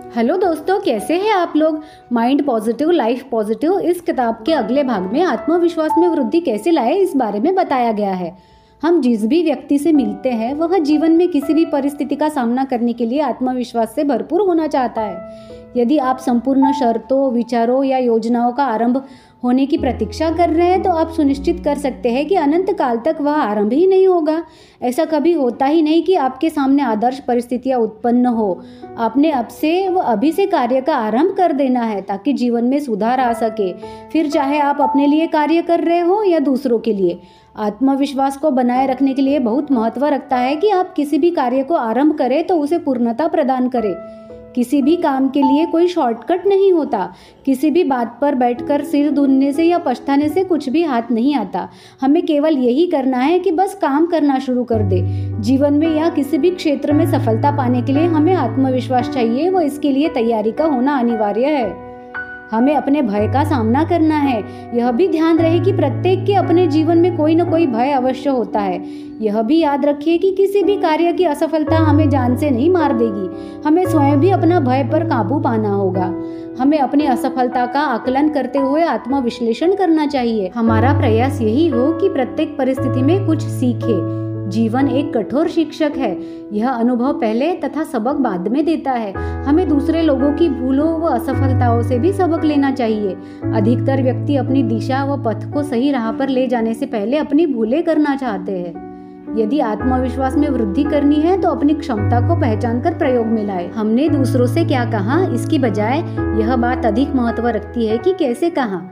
Hello दोस्तों, कैसे हैं आप लोग? माइंड पॉजिटिव, लाइफ पॉजिटिव, इस किताब के अगले भाग में आत्मविश्वास में वृद्धि कैसे लाए, इस बारे में बताया गया है। हम जिस भी व्यक्ति से मिलते हैं, वह जीवन में किसी भी परिस्थिति का सामना करने के लिए आत्मविश्वास से भरपूर होना चाहता है। यदि आप संपूर्ण शर्तों, विचारों या योजनाओं का आरंभ होने की प्रतीक्षा कर रहे हैं तो आप सुनिश्चित कर सकते हैं कि अनंत काल तक वह आरंभ ही नहीं होगा। ऐसा कभी होता ही नहीं कि आपके सामने आदर्श परिस्थितियाँ उत्पन्न हो। आपने अब से व अभी से कार्य का आरंभ कर देना है, ताकि जीवन में सुधार आ सके। फिर चाहे आप अपने लिए कार्य कर रहे हो या दूसरों के लिए आत्मविश्वास को बनाए रखने के लिए बहुत महत्व रखता है कि आप किसी भी कार्य को आरंभ करें तो उसे पूर्णता प्रदान करें। किसी भी काम के लिए कोई शॉर्टकट नहीं होता। किसी भी बात पर बैठकर सिर धुनने से या पछताने से कुछ भी हाथ नहीं आता। हमें केवल यही करना है कि बस काम करना शुरू कर दे। जीवन में या किसी भी क्षेत्र में सफलता पाने के लिए हमें आत्मविश्वास चाहिए। वो इसके लिए तैयारी का होना अनिवार्य है। हमें अपने भय का सामना करना है। यह भी ध्यान रहे कि प्रत्येक के अपने जीवन में कोई न कोई भय अवश्य होता है। यह भी याद रखिए कि किसी भी कार्य की असफलता हमें जान से नहीं मार देगी। हमें स्वयं भी अपना भय पर काबू पाना होगा। हमें अपनी असफलता का आकलन करते हुए आत्मविश्लेषण करना चाहिए। हमारा प्रयास यही हो कि प्रत्येक परिस्थिति में कुछ सीखे। जीवन एक कठोर शिक्षक है। यह अनुभव पहले तथा सबक बाद में देता है। हमें दूसरे लोगों की भूलों व असफलताओं से भी सबक लेना चाहिए। अधिकतर व्यक्ति अपनी दिशा व पथ को सही राह पर ले जाने से पहले अपनी भूलें करना चाहते हैं। यदि आत्मविश्वास में वृद्धि करनी है तो अपनी क्षमता को पहचान कर प्रयोग में लाए। हमने दूसरों से क्या कहा, इसकी बजाय यह बात अधिक महत्व रखती है कि कैसे कहा।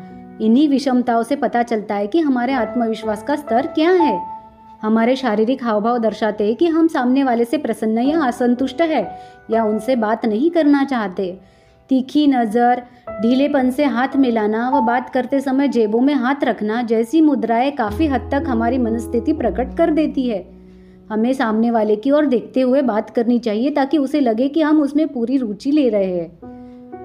इन्हीं विषमताओं से पता चलता है कि हमारे आत्मविश्वास का स्तर क्या है। हमारे शारीरिक हाव भाव दर्शाते हैं कि हम सामने वाले से प्रसन्न या असंतुष्ट है या उनसे बात नहीं करना चाहते। तीखी नज़र, ढीलेपन से हाथ मिलाना व बात करते समय जेबों में हाथ रखना जैसी मुद्राएँ काफ़ी हद तक हमारी मनस्थिति प्रकट कर देती है। हमें सामने वाले की ओर देखते हुए बात करनी चाहिए ताकि उसे लगे कि हम उसमें पूरी रुचि ले रहे हैं।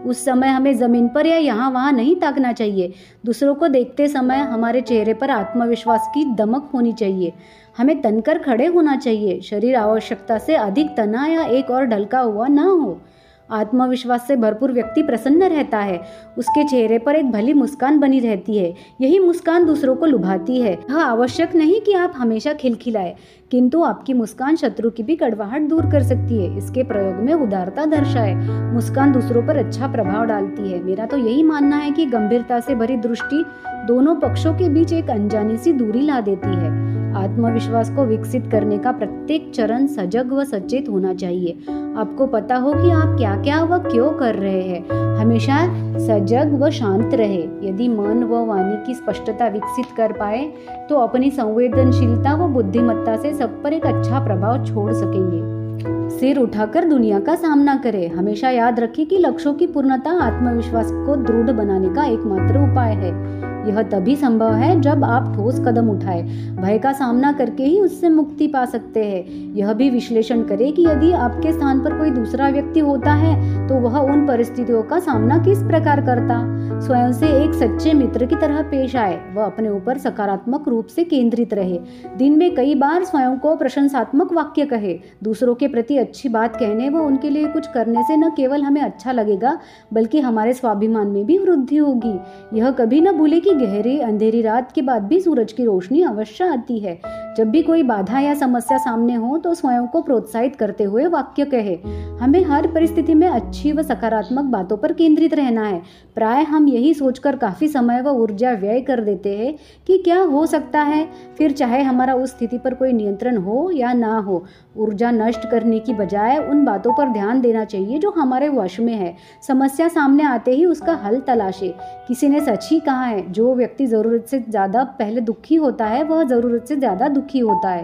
उस समय हमें ज़मीन पर या यहाँ वहाँ नहीं ताकना चाहिए। दूसरों को देखते समय हमारे चेहरे पर आत्मविश्वास की दमक होनी चाहिए। हमें तनकर खड़े होना चाहिए। शरीर आवश्यकता से अधिक तना या एक और ढलका हुआ ना हो। आत्मविश्वास से भरपूर व्यक्ति प्रसन्न रहता है। उसके चेहरे पर एक भली मुस्कान बनी रहती है। यही मुस्कान दूसरों को लुभाती है। यह आवश्यक नहीं कि आप हमेशा खिलखिलाए, किंतु आपकी मुस्कान शत्रु की भी कड़वाहट दूर कर सकती है। इसके प्रयोग में उदारता दर्शाए। मुस्कान दूसरों पर अच्छा प्रभाव डालती है। मेरा तो यही मानना है कि गंभीरता से भरी दृष्टि दोनों पक्षों के बीच एक अनजानी सी दूरी ला देती है। आत्मविश्वास को विकसित करने का प्रत्येक चरण सजग व सचेत होना चाहिए। आपको पता हो कि आप क्या क्या व क्यों कर रहे हैं। हमेशा सजग व शांत रहे। यदि मन व वाणी की स्पष्टता विकसित कर पाए तो अपनी संवेदनशीलता व बुद्धिमत्ता से सब पर एक अच्छा प्रभाव छोड़ सकेंगे। सिर उठाकर दुनिया का सामना करें। हमेशा याद रखें कि लक्ष्यों की पूर्णता आत्मविश्वास को दृढ़ बनाने का एकमात्र उपाय है। यह तभी संभव है जब आप ठोस कदम उठाए। भय का सामना करके ही उससे मुक्ति पा सकते हैं। यह भी विश्लेषण करें कि यदि आपके स्थान पर कोई दूसरा व्यक्ति होता है तो वह उन परिस्थितियों का सामना किस प्रकार करता? स्वयं से एक सच्चे मित्र की तरह पेश आए। वह अपने ऊपर सकारात्मक रूप से केंद्रित रहे। दिन में कई बार स्वयं को प्रशंसात्मक वाक्य कहे। दूसरों के प्रति अच्छी बात कहने व उनके लिए कुछ करने से न केवल हमें अच्छा लगेगा, बल्कि हमारे स्वाभिमान में भी वृद्धि होगी। यह कभी न भूले कि गहरी अंधेरी रात के बाद भी सूरज की रोशनी अवश्य आती है। जब भी कोई बाधा या समस्या सामने हो तो स्वयं को प्रोत्साहित करते हुए वाक्य कहे। हमें हर परिस्थिति में अच्छी व सकारात्मक बातों पर केंद्रित रहना है। प्राय हम यही सोचकर काफ़ी समय व ऊर्जा व्यय कर देते हैं कि क्या हो सकता है? फिर चाहे हमारा उस स्थिति पर कोई नियंत्रण हो या ना हो, ऊर्जा नष्ट करने की बजाय उन बातों पर ध्यान देना चाहिए जो हमारे वश में है। समस्या सामने आते ही उसका हल तलाशे। किसी ने सच ही कहा है, जो व्यक्ति ज़रूरत से ज़्यादा पहले दुखी होता है, वह ज़रूरत से ज़्यादा होता है।